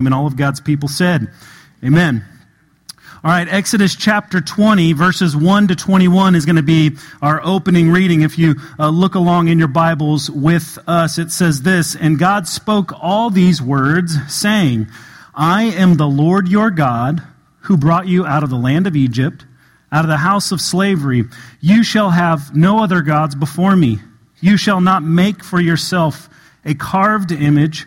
And all of God's people said, Amen. All right, Exodus chapter 20, verses 1 to 21 is going to be our opening reading. If you uh, look along in your Bibles with us, it says this And God spoke all these words, saying, I am the Lord your God, who brought you out of the land of Egypt, out of the house of slavery. You shall have no other gods before me. You shall not make for yourself a carved image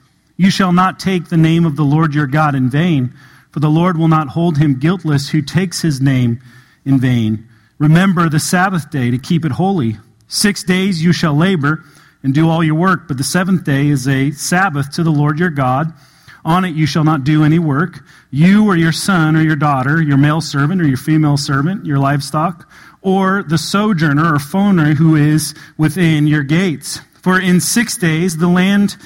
You shall not take the name of the Lord your God in vain, for the Lord will not hold him guiltless who takes his name in vain. Remember the Sabbath day to keep it holy. Six days you shall labor and do all your work, but the seventh day is a Sabbath to the Lord your God. On it you shall not do any work, you or your son or your daughter, your male servant or your female servant, your livestock, or the sojourner or foreigner who is within your gates. For in six days the land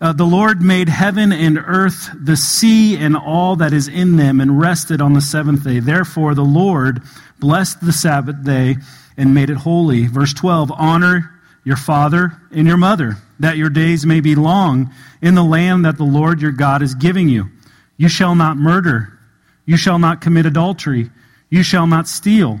uh, the Lord made heaven and earth, the sea, and all that is in them, and rested on the seventh day. Therefore, the Lord blessed the Sabbath day and made it holy. Verse 12 Honor your father and your mother, that your days may be long in the land that the Lord your God is giving you. You shall not murder. You shall not commit adultery. You shall not steal.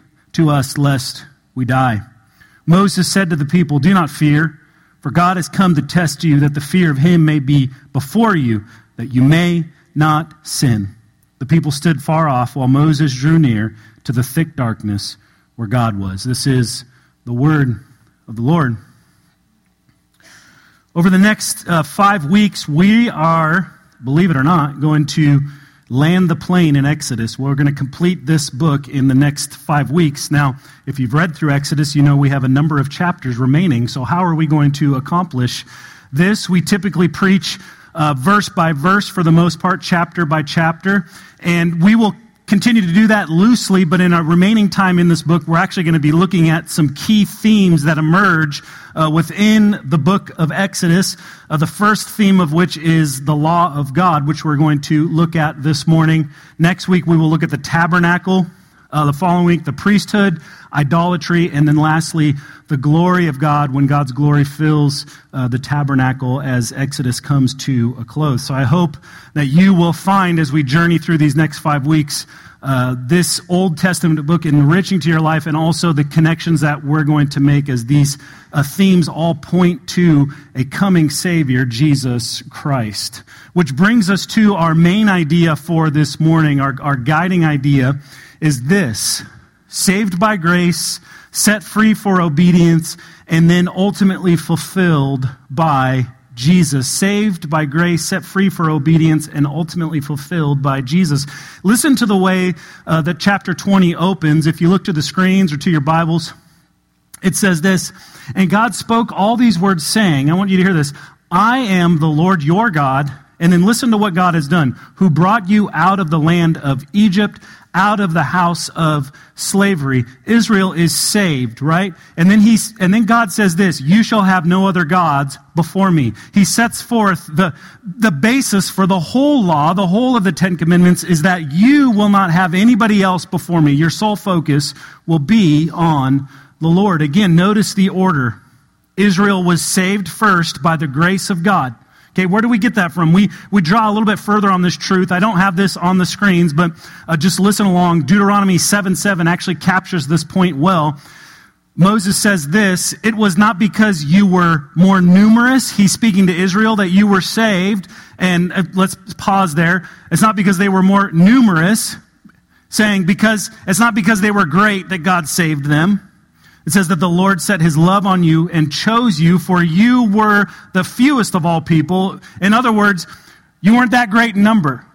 to us, lest we die. Moses said to the people, Do not fear, for God has come to test you, that the fear of him may be before you, that you may not sin. The people stood far off while Moses drew near to the thick darkness where God was. This is the word of the Lord. Over the next uh, five weeks, we are, believe it or not, going to land the plane in Exodus. We're going to complete this book in the next five weeks. Now, if you've read through Exodus, you know we have a number of chapters remaining. So, how are we going to accomplish this? We typically preach uh, verse by verse for the most part, chapter by chapter. And we will continue to do that loosely, but in our remaining time in this book, we're actually going to be looking at some key themes that emerge uh, within the book of Exodus. Uh, the first theme of which is the law of God, which we're going to look at this morning. Next week, we will look at the tabernacle. Uh, the following week, the priesthood, idolatry, and then lastly, the glory of God when God's glory fills uh, the tabernacle as Exodus comes to a close. So I hope that you will find as we journey through these next five weeks uh, this Old Testament book enriching to your life and also the connections that we're going to make as these uh, themes all point to a coming Savior, Jesus Christ. Which brings us to our main idea for this morning, our, our guiding idea is this saved by grace, set free for obedience, and then ultimately fulfilled by Jesus. Saved by grace, set free for obedience, and ultimately fulfilled by Jesus. Listen to the way uh, that chapter 20 opens. If you look to the screens or to your Bibles, it says this And God spoke all these words, saying, I want you to hear this I am the Lord your God. And then listen to what God has done, who brought you out of the land of Egypt out of the house of slavery. Israel is saved, right? And then he's, and then God says this, you shall have no other gods before me. He sets forth the, the basis for the whole law, the whole of the Ten Commandments is that you will not have anybody else before me. Your sole focus will be on the Lord. Again, notice the order. Israel was saved first by the grace of God. Okay, where do we get that from? We, we draw a little bit further on this truth. I don't have this on the screens, but uh, just listen along. Deuteronomy 7 7 actually captures this point well. Moses says this It was not because you were more numerous, he's speaking to Israel, that you were saved. And uh, let's pause there. It's not because they were more numerous, saying because it's not because they were great that God saved them. It says that the Lord set his love on you and chose you, for you were the fewest of all people. In other words, you weren't that great in number.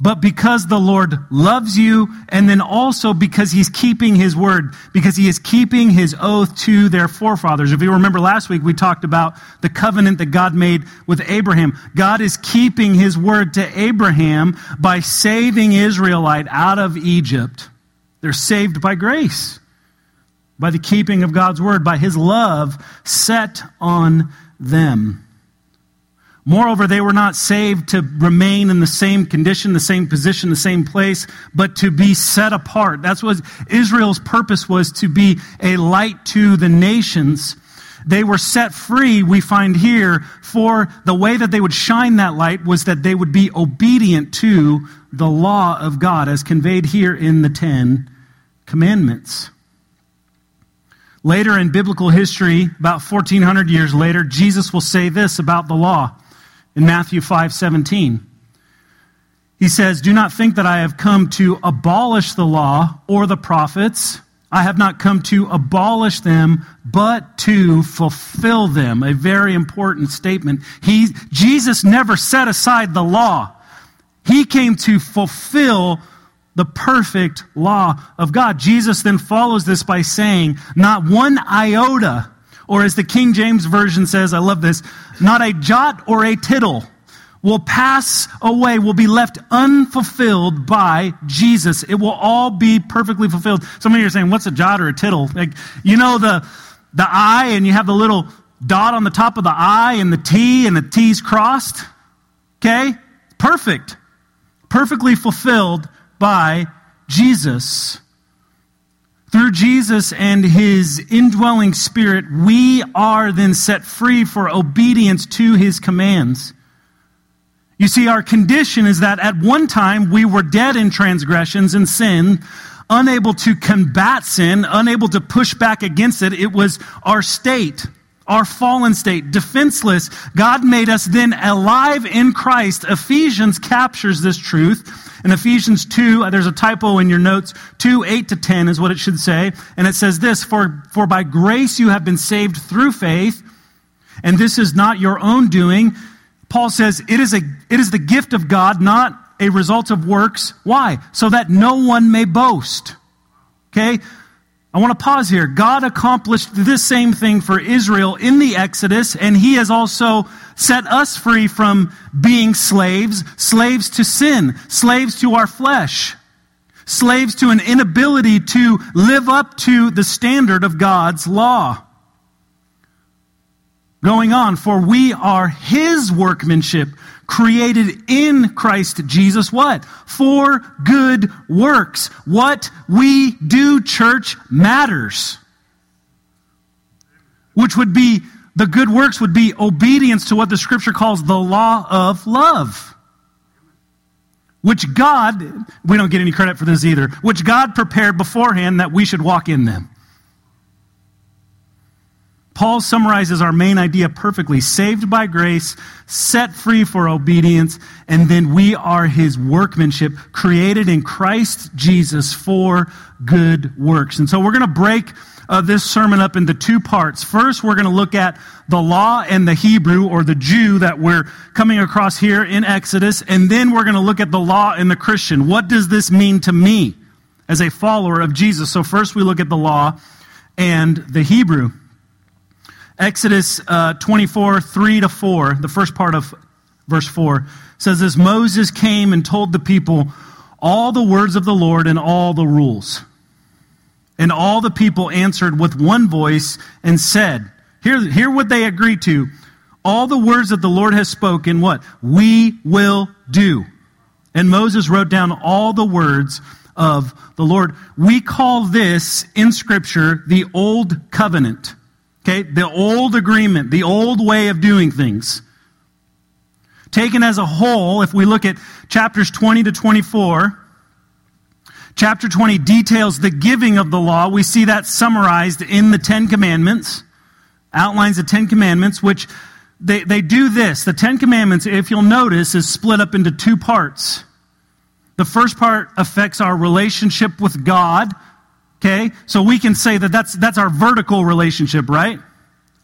But because the Lord loves you, and then also because he's keeping his word, because he is keeping his oath to their forefathers. If you remember last week, we talked about the covenant that God made with Abraham. God is keeping his word to Abraham by saving Israelite out of Egypt. They're saved by grace, by the keeping of God's word, by his love set on them. Moreover, they were not saved to remain in the same condition, the same position, the same place, but to be set apart. That's what Israel's purpose was to be a light to the nations. They were set free, we find here, for the way that they would shine that light was that they would be obedient to the law of God, as conveyed here in the Ten Commandments. Later in biblical history, about 1400 years later, Jesus will say this about the law in Matthew 5 17. He says, Do not think that I have come to abolish the law or the prophets. I have not come to abolish them, but to fulfill them. A very important statement. He, Jesus never set aside the law. He came to fulfill the perfect law of God. Jesus then follows this by saying, Not one iota or as the King James Version says, I love this, not a jot or a tittle will pass away, will be left unfulfilled by Jesus. It will all be perfectly fulfilled. Some of you are saying, what's a jot or a tittle? Like, you know the, the I and you have the little dot on the top of the I and the T and the T's crossed? Okay? Perfect. Perfectly fulfilled by Jesus. Through Jesus and his indwelling spirit, we are then set free for obedience to his commands. You see, our condition is that at one time we were dead in transgressions and sin, unable to combat sin, unable to push back against it. It was our state, our fallen state, defenseless. God made us then alive in Christ. Ephesians captures this truth in Ephesians 2, uh, there's a typo in your notes. 2, 8 to 10 is what it should say. And it says this, for, for by grace you have been saved through faith, and this is not your own doing. Paul says it is, a, it is the gift of God, not a result of works. Why? So that no one may boast. Okay? I want to pause here. God accomplished this same thing for Israel in the Exodus, and He has also set us free from being slaves, slaves to sin, slaves to our flesh, slaves to an inability to live up to the standard of God's law. Going on, for we are His workmanship created in Christ Jesus what? For good works. What we do, church, matters. Which would be, the good works would be obedience to what the scripture calls the law of love. Which God, we don't get any credit for this either, which God prepared beforehand that we should walk in them. Paul summarizes our main idea perfectly saved by grace, set free for obedience, and then we are his workmanship, created in Christ Jesus for good works. And so we're going to break uh, this sermon up into two parts. First, we're going to look at the law and the Hebrew or the Jew that we're coming across here in Exodus, and then we're going to look at the law and the Christian. What does this mean to me as a follower of Jesus? So, first, we look at the law and the Hebrew. Exodus uh, 24, 3 to 4, the first part of verse 4, says this Moses came and told the people all the words of the Lord and all the rules. And all the people answered with one voice and said, Hear, hear what they agreed to. All the words that the Lord has spoken, what? We will do. And Moses wrote down all the words of the Lord. We call this in Scripture the Old Covenant. Okay, the old agreement, the old way of doing things. Taken as a whole, if we look at chapters 20 to 24, Chapter 20 details the giving of the law. We see that summarized in the Ten Commandments, outlines the Ten Commandments, which they, they do this. The Ten Commandments, if you'll notice, is split up into two parts. The first part affects our relationship with God. Okay? So we can say that that's, that's our vertical relationship, right?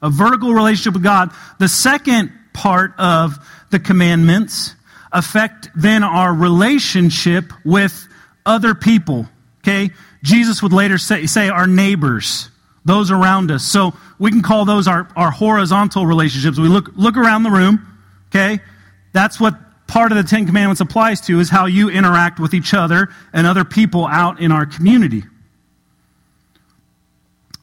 A vertical relationship with God. The second part of the commandments affect then our relationship with other people. Okay? Jesus would later say, say our neighbors, those around us. So we can call those our, our horizontal relationships. We look, look around the room. Okay? That's what part of the Ten Commandments applies to is how you interact with each other and other people out in our community.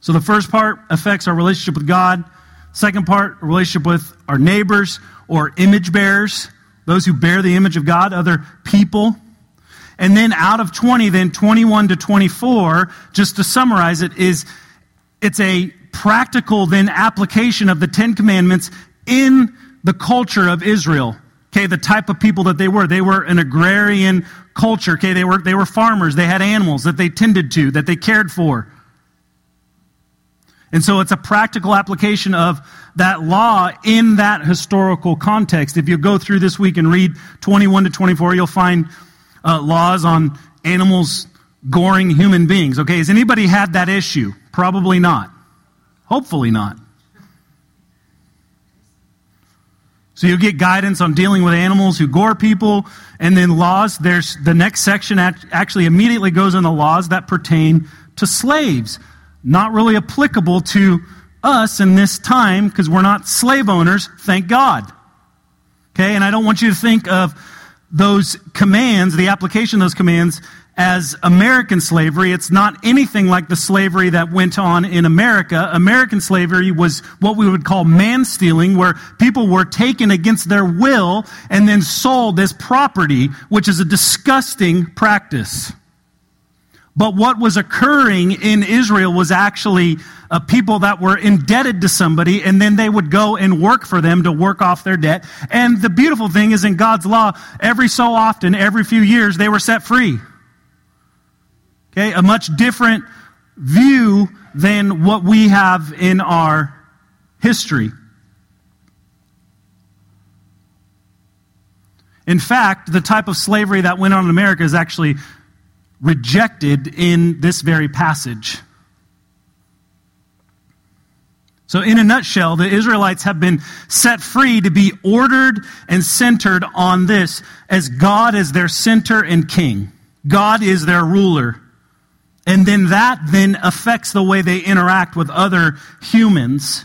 So the first part affects our relationship with God. Second part, relationship with our neighbors or image bearers, those who bear the image of God, other people. And then out of 20, then 21 to 24, just to summarize it, is it's a practical then application of the Ten Commandments in the culture of Israel. Okay, the type of people that they were. They were an agrarian culture. Okay, they were, they were farmers. They had animals that they tended to, that they cared for. And so it's a practical application of that law in that historical context. If you go through this week and read 21 to 24, you'll find uh, laws on animals goring human beings. Okay, has anybody had that issue? Probably not. Hopefully not. So you get guidance on dealing with animals who gore people, and then laws. There's the next section actually immediately goes on the laws that pertain to slaves. Not really applicable to us in this time because we're not slave owners, thank God. Okay, and I don't want you to think of those commands, the application of those commands, as American slavery. It's not anything like the slavery that went on in America. American slavery was what we would call man stealing, where people were taken against their will and then sold as property, which is a disgusting practice. But what was occurring in Israel was actually uh, people that were indebted to somebody, and then they would go and work for them to work off their debt. And the beautiful thing is in God's law, every so often, every few years, they were set free. Okay, a much different view than what we have in our history. In fact, the type of slavery that went on in America is actually rejected in this very passage. So, in a nutshell, the Israelites have been set free to be ordered and centered on this as God is their center and king. God is their ruler. And then that then affects the way they interact with other humans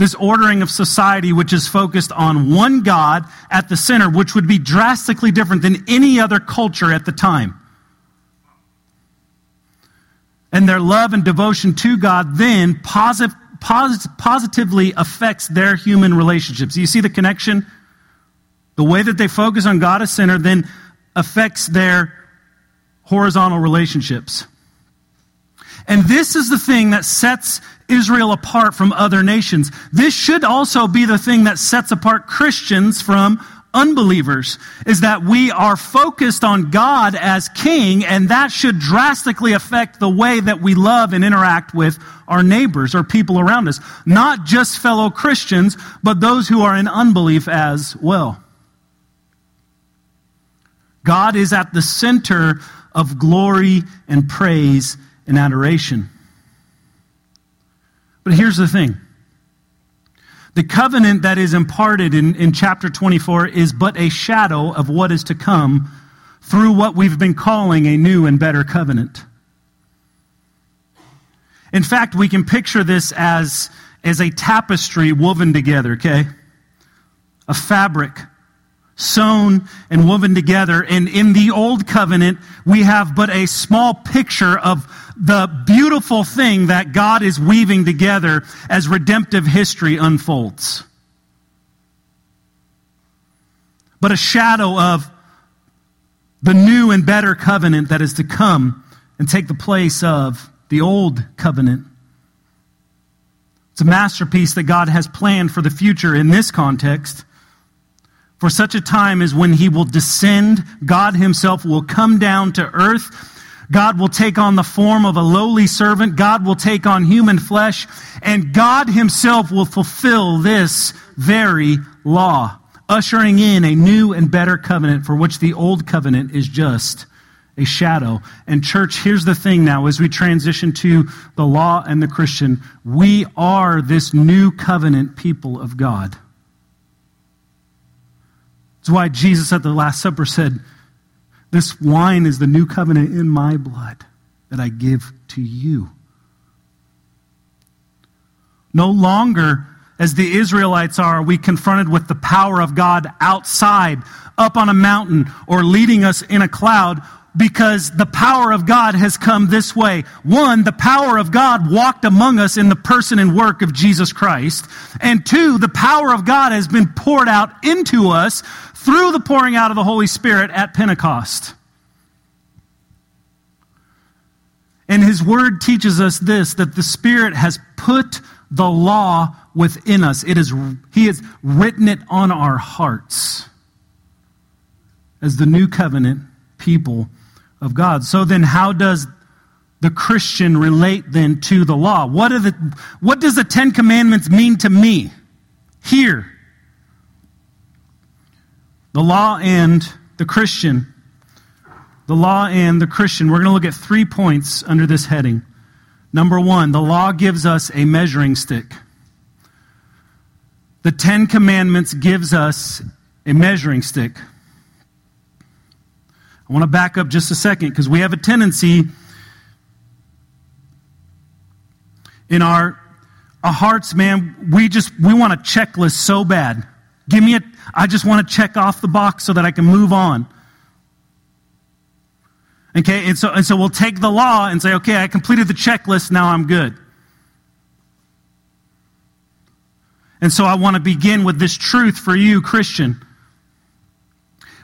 this ordering of society, which is focused on one God at the center, which would be drastically different than any other culture at the time. And their love and devotion to God then posit- posit- positively affects their human relationships. You see the connection? The way that they focus on God as center then affects their horizontal relationships. And this is the thing that sets Israel apart from other nations. This should also be the thing that sets apart Christians from unbelievers is that we are focused on God as king and that should drastically affect the way that we love and interact with our neighbors or people around us. Not just fellow Christians, but those who are in unbelief as well. God is at the center of glory and praise and adoration. But here's the thing the covenant that is imparted in, in chapter 24 is but a shadow of what is to come through what we've been calling a new and better covenant. In fact, we can picture this as, as a tapestry woven together, okay? A fabric sewn and woven together. And in the old covenant, we have but a small picture of the beautiful thing that God is weaving together as redemptive history unfolds. But a shadow of the new and better covenant that is to come and take the place of the old covenant. It's a masterpiece that God has planned for the future in this context For such a time as when he will descend, God himself will come down to earth. God will take on the form of a lowly servant. God will take on human flesh. And God himself will fulfill this very law, ushering in a new and better covenant for which the old covenant is just a shadow. And, church, here's the thing now as we transition to the law and the Christian, we are this new covenant people of God. That's why Jesus at the Last Supper said, This wine is the new covenant in my blood that I give to you. No longer, as the Israelites are, we confronted with the power of God outside, up on a mountain, or leading us in a cloud because the power of God has come this way. One, the power of God walked among us in the person and work of Jesus Christ. And two, the power of God has been poured out into us through the pouring out of the Holy Spirit at Pentecost. And his word teaches us this that the Spirit has put the law within us. It is, he has written it on our hearts as the new covenant people of God. So then, how does the Christian relate then to the law? What, are the, what does the Ten Commandments mean to me here? The law and the Christian. The law and the Christian. We're going to look at three points under this heading. Number one, the law gives us a measuring stick. The Ten Commandments gives us a measuring stick. I want to back up just a second because we have a tendency in our, our hearts, man, we just we want a checklist so bad. Give me a I just want to check off the box so that I can move on. Okay, and so and so we'll take the law and say, okay, I completed the checklist, now I'm good. And so I want to begin with this truth for you, Christian.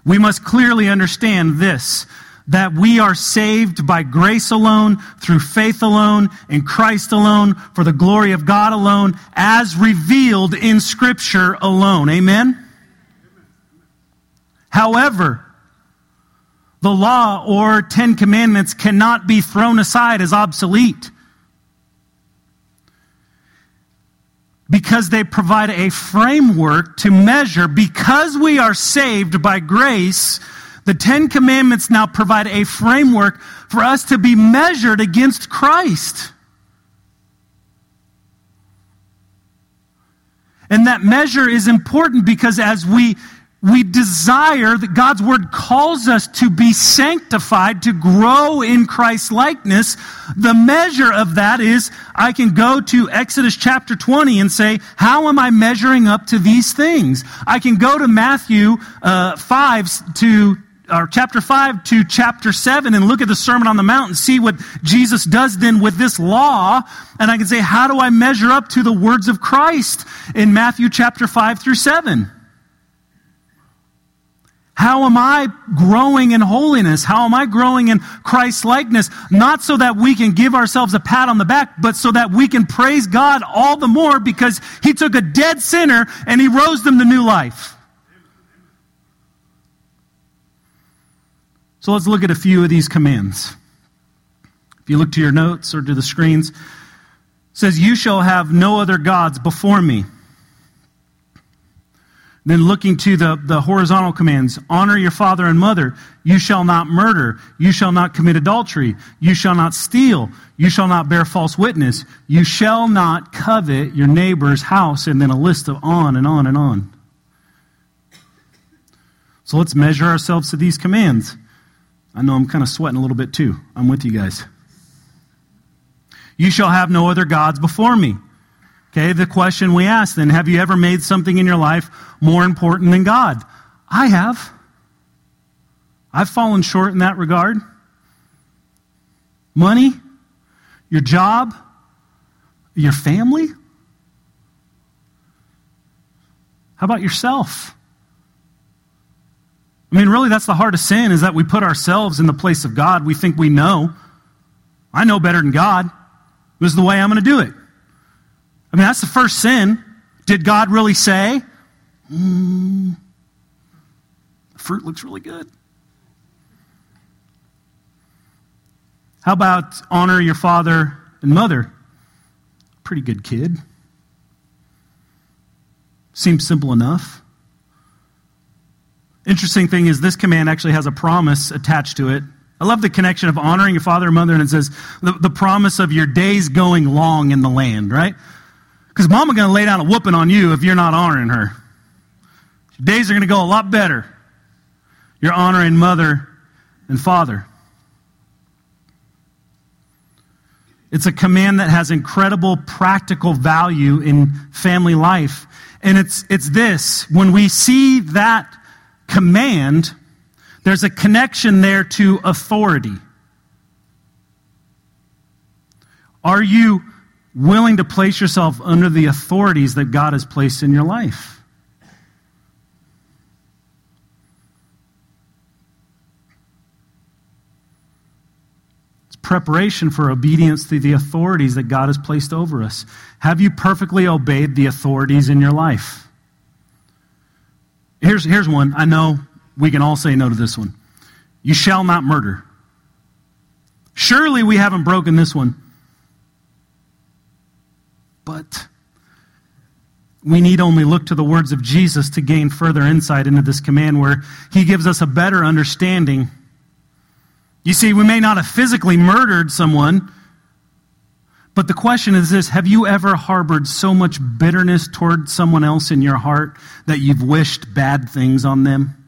We must clearly understand this that we are saved by grace alone, through faith alone, in Christ alone, for the glory of God alone, as revealed in Scripture alone. Amen? However, the law or Ten Commandments cannot be thrown aside as obsolete. Because they provide a framework to measure, because we are saved by grace, the Ten Commandments now provide a framework for us to be measured against Christ. And that measure is important because as we we desire that God's word calls us to be sanctified, to grow in Christ's likeness. The measure of that is I can go to Exodus chapter 20 and say, how am I measuring up to these things? I can go to Matthew uh, 5 to or chapter 5 to chapter 7 and look at the Sermon on the Mount and see what Jesus does then with this law. And I can say, how do I measure up to the words of Christ in Matthew chapter 5 through 7? How am I growing in holiness? How am I growing in Christ likeness? Not so that we can give ourselves a pat on the back, but so that we can praise God all the more because He took a dead sinner and He rose them to new life. So let's look at a few of these commands. If you look to your notes or to the screens, says, You shall have no other gods before me. Then looking to the, the horizontal commands honor your father and mother. You shall not murder. You shall not commit adultery. You shall not steal. You shall not bear false witness. You shall not covet your neighbor's house. And then a list of on and on and on. So let's measure ourselves to these commands. I know I'm kind of sweating a little bit too. I'm with you guys. You shall have no other gods before me. Okay, the question we ask then have you ever made something in your life more important than God? I have. I've fallen short in that regard. Money, your job, your family. How about yourself? I mean, really, that's the heart of sin is that we put ourselves in the place of God. We think we know. I know better than God. This is the way I'm going to do it. I mean, that's the first sin. Did God really say? Mm, fruit looks really good. How about honor your father and mother? Pretty good kid. Seems simple enough. Interesting thing is, this command actually has a promise attached to it. I love the connection of honoring your father and mother, and it says the, the promise of your days going long in the land, right? Because mama going to lay down a whooping on you if you're not honoring her. Days are going to go a lot better. You're honoring mother and father. It's a command that has incredible practical value in family life. And it's, it's this when we see that command, there's a connection there to authority. Are you willing to place yourself under the authorities that God has placed in your life? It's preparation for obedience to the authorities that God has placed over us. Have you perfectly obeyed the authorities in your life? Here's, here's one. I know we can all say no to this one. You shall not murder. Surely we haven't broken this one. But we need only look to the words of Jesus to gain further insight into this command where he gives us a better understanding you see, we may not have physically murdered someone, but the question is this Have you ever harbored so much bitterness toward someone else in your heart that you've wished bad things on them?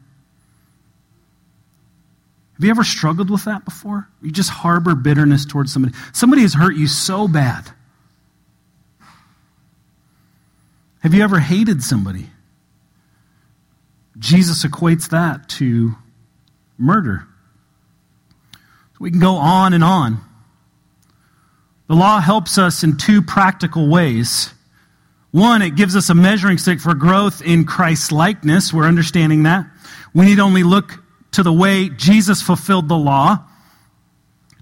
Have you ever struggled with that before? You just harbor bitterness towards somebody. Somebody has hurt you so bad. Have you ever hated somebody? Jesus equates that to murder. We can go on and on. The law helps us in two practical ways. One, it gives us a measuring stick for growth in Christ's likeness. We're understanding that. We need only look to the way Jesus fulfilled the law.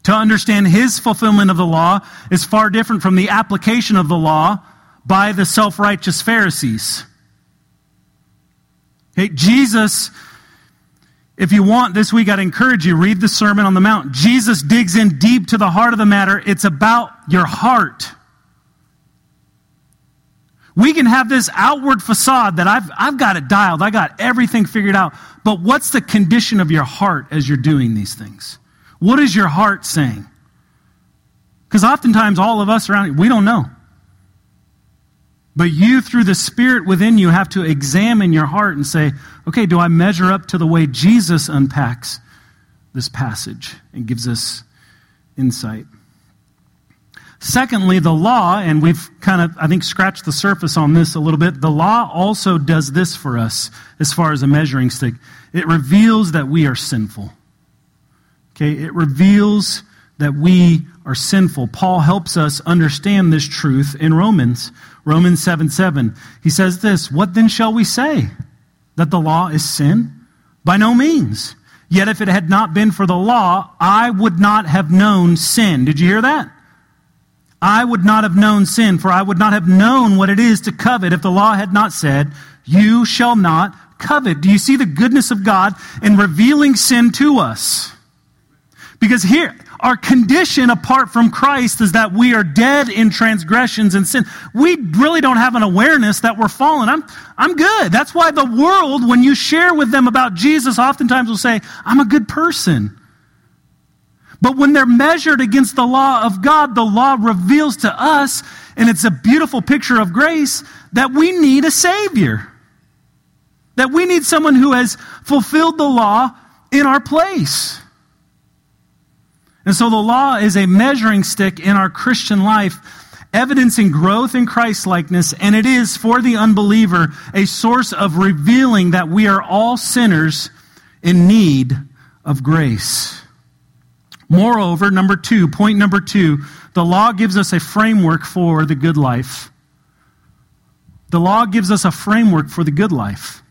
To understand his fulfillment of the law is far different from the application of the law by the self righteous Pharisees. Hey, Jesus if you want this week, I'd encourage you, read the Sermon on the Mount. Jesus digs in deep to the heart of the matter. It's about your heart. We can have this outward facade that I've, I've got it dialed, I got everything figured out. But what's the condition of your heart as you're doing these things? What is your heart saying? Because oftentimes, all of us around, we don't know. But you, through the Spirit within you, have to examine your heart and say, okay, do I measure up to the way Jesus unpacks this passage and gives us insight? Secondly, the law, and we've kind of, I think, scratched the surface on this a little bit. The law also does this for us as far as a measuring stick it reveals that we are sinful. Okay, it reveals that we are sinful. Paul helps us understand this truth in Romans. Romans 7 7. He says this What then shall we say? That the law is sin? By no means. Yet if it had not been for the law, I would not have known sin. Did you hear that? I would not have known sin, for I would not have known what it is to covet if the law had not said, You shall not covet. Do you see the goodness of God in revealing sin to us? Because here, our condition apart from Christ is that we are dead in transgressions and sin. We really don't have an awareness that we're fallen. I'm, I'm good. That's why the world, when you share with them about Jesus, oftentimes will say, I'm a good person. But when they're measured against the law of God, the law reveals to us, and it's a beautiful picture of grace, that we need a Savior. That we need someone who has fulfilled the law in our place. And so the law is a measuring stick in our Christian life, evidencing growth in Christ likeness, and it is for the unbeliever a source of revealing that we are all sinners in need of grace. Moreover, number two, point number two, the law gives us a framework for the good life. The law gives us a framework for the good life.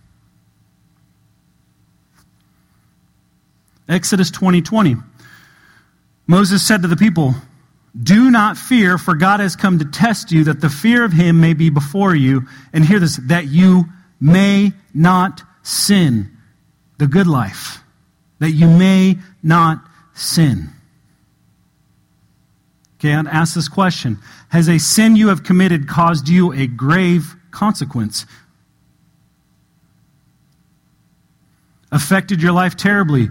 Exodus 20 20. Moses said to the people, Do not fear, for God has come to test you, that the fear of him may be before you. And hear this, that you may not sin. the good life, that you may not sin. Okay, I'd ask this question Has a sin you have committed caused you a grave consequence? Affected your life terribly?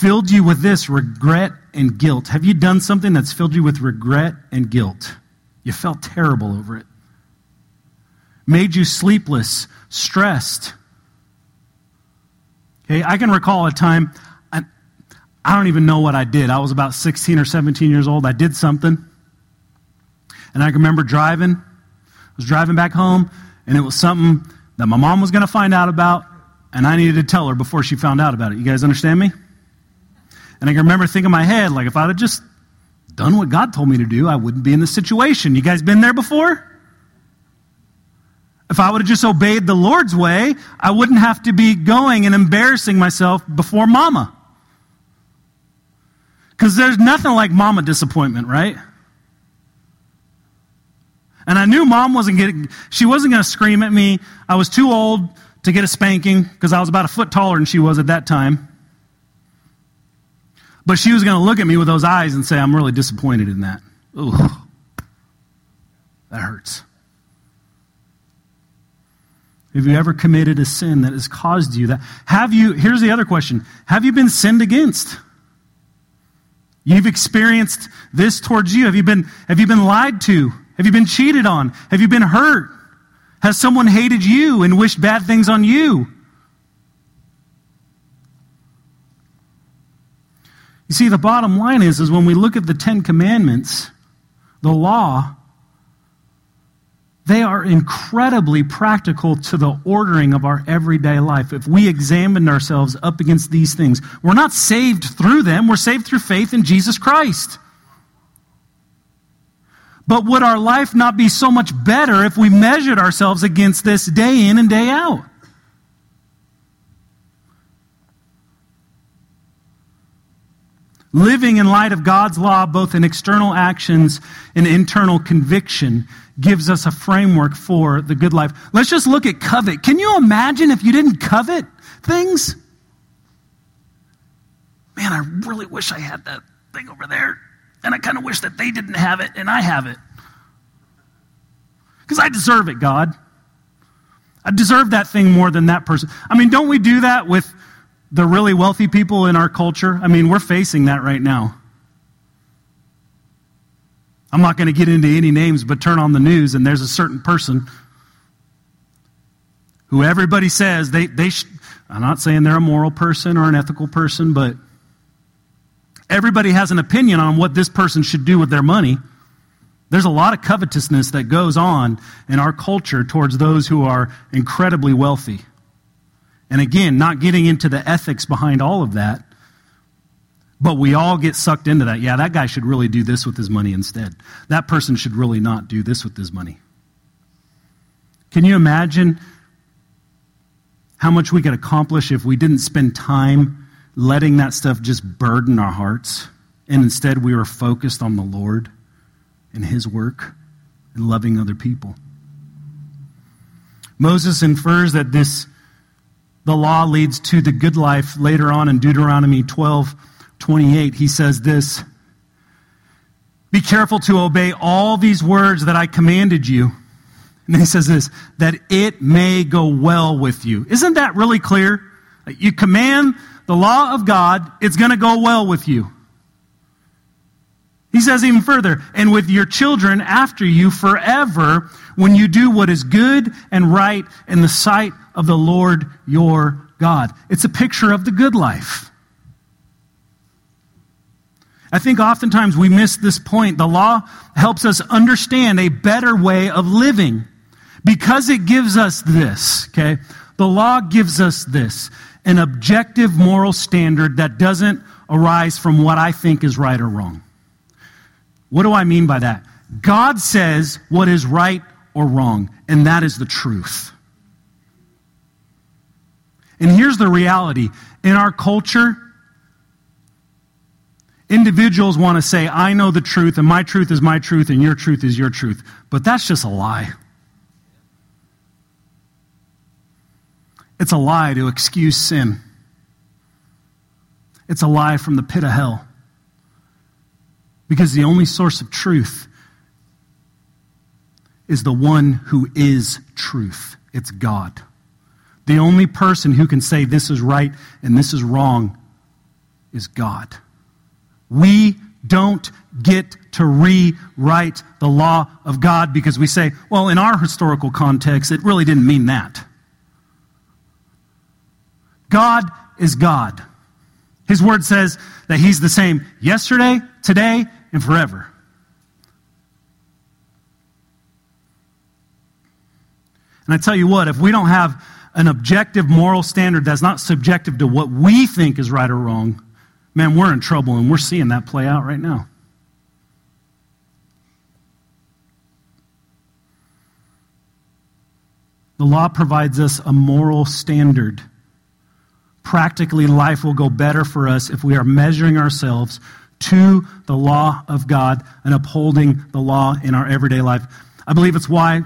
Filled you with this regret and guilt? Have you done something that's filled you with regret and guilt? You felt terrible over it. Made you sleepless, stressed. Okay, I can recall a time I don't even know what I did. I was about 16 or 17 years old. I did something. And I can remember driving. I was driving back home, and it was something that my mom was going to find out about, and I needed to tell her before she found out about it. You guys understand me? And I can remember thinking in my head, like, if I'd have just done what God told me to do, I wouldn't be in this situation. You guys been there before? If I would have just obeyed the Lord's way, I wouldn't have to be going and embarrassing myself before mama. Because there's nothing like mama disappointment, right? And I knew mom wasn't getting, she wasn't going to scream at me. I was too old to get a spanking because I was about a foot taller than she was at that time. But she was going to look at me with those eyes and say, I'm really disappointed in that. Ooh, that hurts. Have you ever committed a sin that has caused you that? Have you, here's the other question Have you been sinned against? You've experienced this towards you. Have you been, have you been lied to? Have you been cheated on? Have you been hurt? Has someone hated you and wished bad things on you? You see, the bottom line is, is when we look at the Ten Commandments, the law, they are incredibly practical to the ordering of our everyday life. If we examined ourselves up against these things, we're not saved through them, we're saved through faith in Jesus Christ. But would our life not be so much better if we measured ourselves against this day in and day out? Living in light of God's law, both in external actions and internal conviction, gives us a framework for the good life. Let's just look at covet. Can you imagine if you didn't covet things? Man, I really wish I had that thing over there. And I kind of wish that they didn't have it and I have it. Because I deserve it, God. I deserve that thing more than that person. I mean, don't we do that with the really wealthy people in our culture? I mean, we're facing that right now. I'm not going to get into any names, but turn on the news and there's a certain person who everybody says they, they sh- I'm not saying they're a moral person or an ethical person, but everybody has an opinion on what this person should do with their money. There's a lot of covetousness that goes on in our culture towards those who are incredibly wealthy. And again, not getting into the ethics behind all of that, but we all get sucked into that. Yeah, that guy should really do this with his money instead. That person should really not do this with his money. Can you imagine how much we could accomplish if we didn't spend time letting that stuff just burden our hearts and instead we were focused on the Lord and his work and loving other people? Moses infers that this the law leads to the good life later on in Deuteronomy 12 28, he says this Be careful to obey all these words that I commanded you. And then he says this, that it may go well with you. Isn't that really clear? You command the law of God, it's going to go well with you. He says even further, and with your children after you forever, when you do what is good and right in the sight of the Lord your God. It's a picture of the good life. I think oftentimes we miss this point. The law helps us understand a better way of living because it gives us this, okay? The law gives us this an objective moral standard that doesn't arise from what I think is right or wrong. What do I mean by that? God says what is right or wrong, and that is the truth. And here's the reality in our culture, Individuals want to say, I know the truth, and my truth is my truth, and your truth is your truth. But that's just a lie. It's a lie to excuse sin. It's a lie from the pit of hell. Because the only source of truth is the one who is truth. It's God. The only person who can say this is right and this is wrong is God. We don't get to rewrite the law of God because we say, well, in our historical context, it really didn't mean that. God is God. His word says that He's the same yesterday, today, and forever. And I tell you what, if we don't have an objective moral standard that's not subjective to what we think is right or wrong, man, we're in trouble, and we're seeing that play out right now. The law provides us a moral standard. Practically, life will go better for us if we are measuring ourselves to the law of God and upholding the law in our everyday life. I believe it's why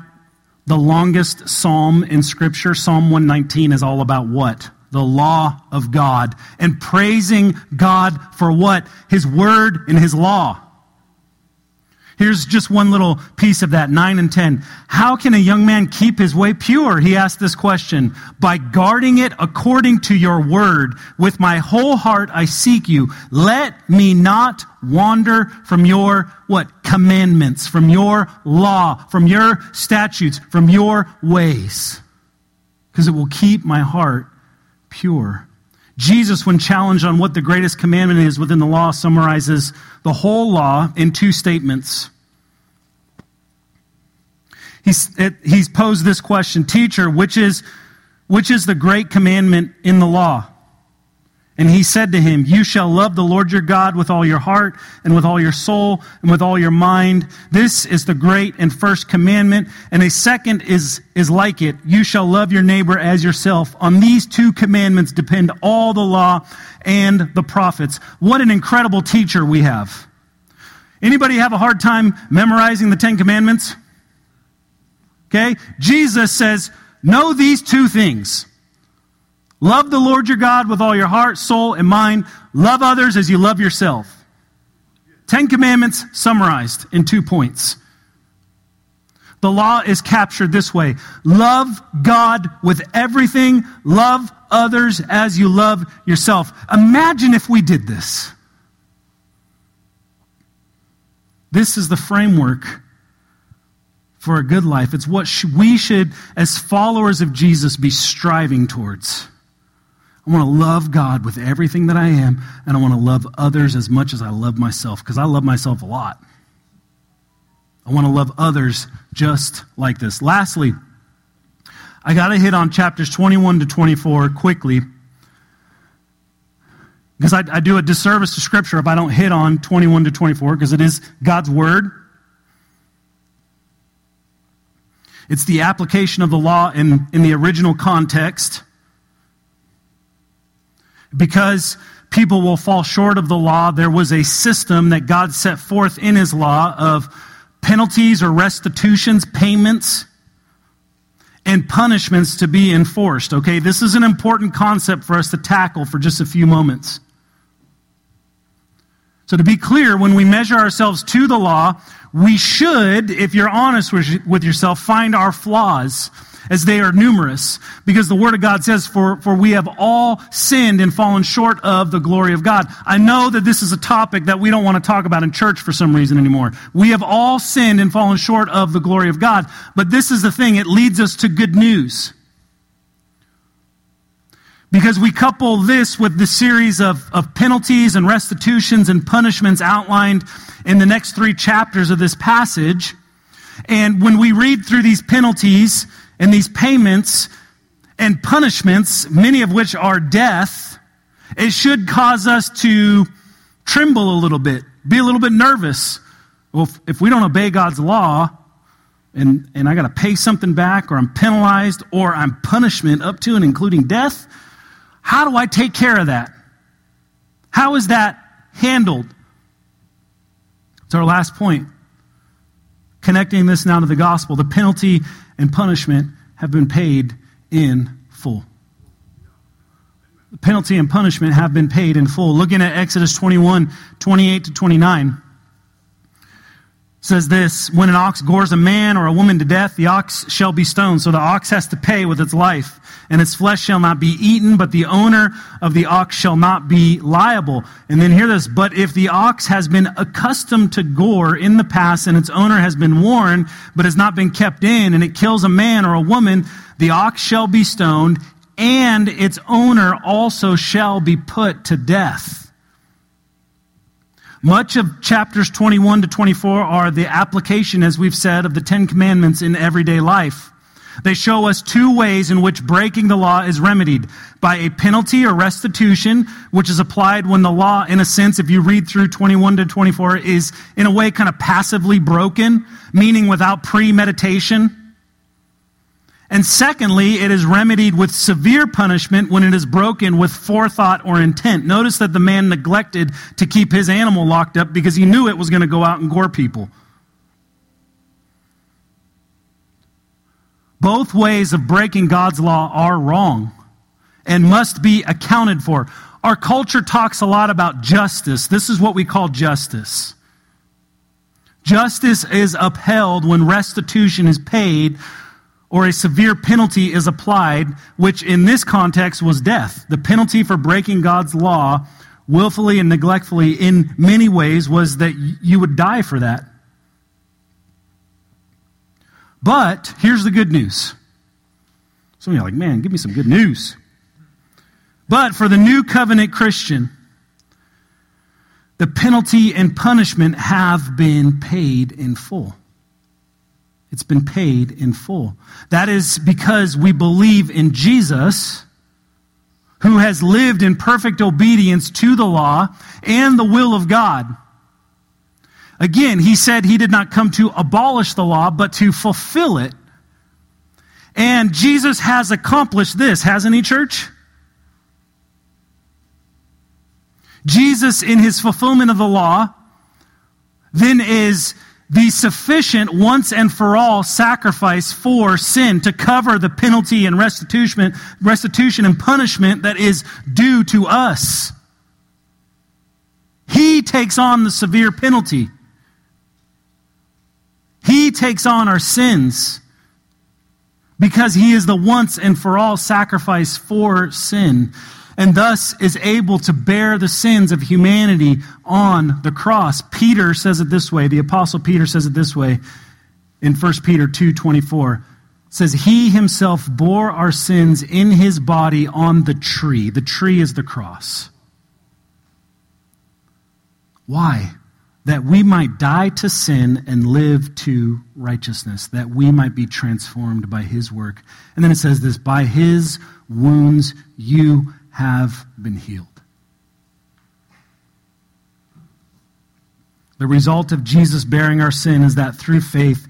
the longest psalm in Scripture, Psalm 119, is all about what? The law of God and praising God for what? His word and his law. Here's just one little piece of that, 9 and 10. How can a young man keep his way pure? He asked this question. By guarding it according to your word. With my whole heart I seek you. Let me not wander from your, what? Commandments, from your law, from your statutes, from your ways. Because it will keep my heart pure. Jesus, when challenged on what the greatest commandment is within the law, summarizes the whole law in two statements. He's, it, he's posed this question Teacher, which is, which is the great commandment in the law? And he said to him, You shall love the Lord your God with all your heart and with all your soul and with all your mind. This is the great and first commandment. And a second is, is like it. You shall love your neighbor as yourself. On these two commandments depend all the law and the prophets. What an incredible teacher we have. Anybody have a hard time memorizing the Ten Commandments? Okay? Jesus says, Know these two things. Love the Lord your God with all your heart, soul, and mind. Love others as you love yourself. Ten Commandments summarized in two points. The law is captured this way Love God with everything, love others as you love yourself. Imagine if we did this. This is the framework for a good life. It's what we should, as followers of Jesus, be striving towards. I want to love God with everything that I am, and I want to love others as much as I love myself, because I love myself a lot. I want to love others just like this. Lastly, I got to hit on chapters 21 to 24 quickly, because I, I do a disservice to Scripture if I don't hit on 21 to 24, because it is God's Word. It's the application of the law in, in the original context because people will fall short of the law, there was a system that God set forth in his law of penalties or restitutions, payments, and punishments to be enforced. Okay, this is an important concept for us to tackle for just a few moments. So, to be clear, when we measure ourselves to the law, we should, if you're honest with yourself, find our flaws as they are numerous, because the Word of God says, for, for we have all sinned and fallen short of the glory of God. I know that this is a topic that we don't want to talk about in church for some reason anymore. We have all sinned and fallen short of the glory of God. But this is the thing, it leads us to good news. Because we couple this with the series of, of penalties and restitutions and punishments outlined in the next three chapters of this passage. And when we read through these penalties and these payments and punishments, many of which are death, it should cause us to tremble a little bit, be a little bit nervous. Well, if, if we don't obey God's law, and, and I got to pay something back, or I'm penalized, or I'm punishment up to and including death, how do I take care of that? How is that handled? It's our last point. Connecting this now to the gospel, the penalty and punishment have been paid in full. The penalty and punishment have been paid in full. Looking at Exodus 21 28 to 29 says this When an ox gores a man or a woman to death, the ox shall be stoned. So the ox has to pay with its life, and its flesh shall not be eaten, but the owner of the ox shall not be liable. And then hear this But if the ox has been accustomed to gore in the past, and its owner has been warned, but has not been kept in, and it kills a man or a woman, the ox shall be stoned, and its owner also shall be put to death. Much of chapters 21 to 24 are the application, as we've said, of the Ten Commandments in everyday life. They show us two ways in which breaking the law is remedied by a penalty or restitution, which is applied when the law, in a sense, if you read through 21 to 24, is in a way kind of passively broken, meaning without premeditation. And secondly, it is remedied with severe punishment when it is broken with forethought or intent. Notice that the man neglected to keep his animal locked up because he knew it was going to go out and gore people. Both ways of breaking God's law are wrong and must be accounted for. Our culture talks a lot about justice. This is what we call justice. Justice is upheld when restitution is paid or a severe penalty is applied, which in this context was death. The penalty for breaking God's law willfully and neglectfully in many ways was that you would die for that. But here's the good news. Some of you are like, man, give me some good news. But for the new covenant Christian, the penalty and punishment have been paid in full. It's been paid in full. That is because we believe in Jesus, who has lived in perfect obedience to the law and the will of God. Again, he said he did not come to abolish the law, but to fulfill it. And Jesus has accomplished this, hasn't he, church? Jesus, in his fulfillment of the law, then is the sufficient once and for all sacrifice for sin to cover the penalty and restitution, restitution and punishment that is due to us. He takes on the severe penalty. He takes on our sins because he is the once and for all sacrifice for sin and thus is able to bear the sins of humanity on the cross. Peter says it this way, the apostle Peter says it this way in 1 Peter 2:24. says he himself bore our sins in his body on the tree. The tree is the cross. Why? That we might die to sin and live to righteousness, that we might be transformed by his work. And then it says this by his wounds you have been healed. The result of Jesus bearing our sin is that through faith,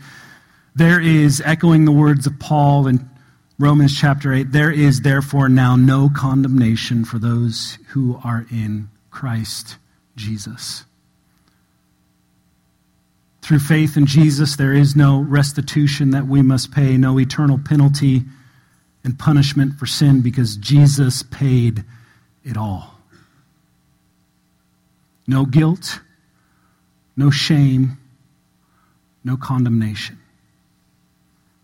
there is, echoing the words of Paul in Romans chapter 8, there is therefore now no condemnation for those who are in Christ Jesus. Through faith in Jesus, there is no restitution that we must pay, no eternal penalty and punishment for sin because Jesus paid it all. No guilt, no shame, no condemnation.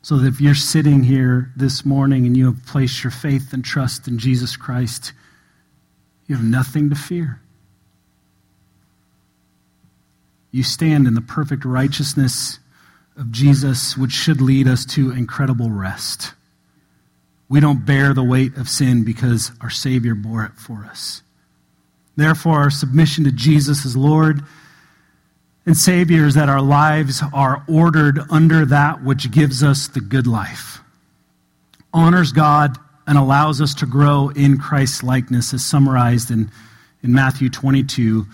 So that if you're sitting here this morning and you have placed your faith and trust in Jesus Christ, you have nothing to fear. You stand in the perfect righteousness of Jesus, which should lead us to incredible rest. We don't bear the weight of sin because our Savior bore it for us. Therefore, our submission to Jesus as Lord and Savior is that our lives are ordered under that which gives us the good life, honors God, and allows us to grow in Christ's likeness, as summarized in, in Matthew 22.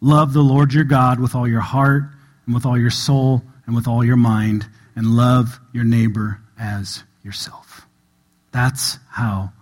Love the Lord your God with all your heart, and with all your soul, and with all your mind, and love your neighbor as yourself. That's how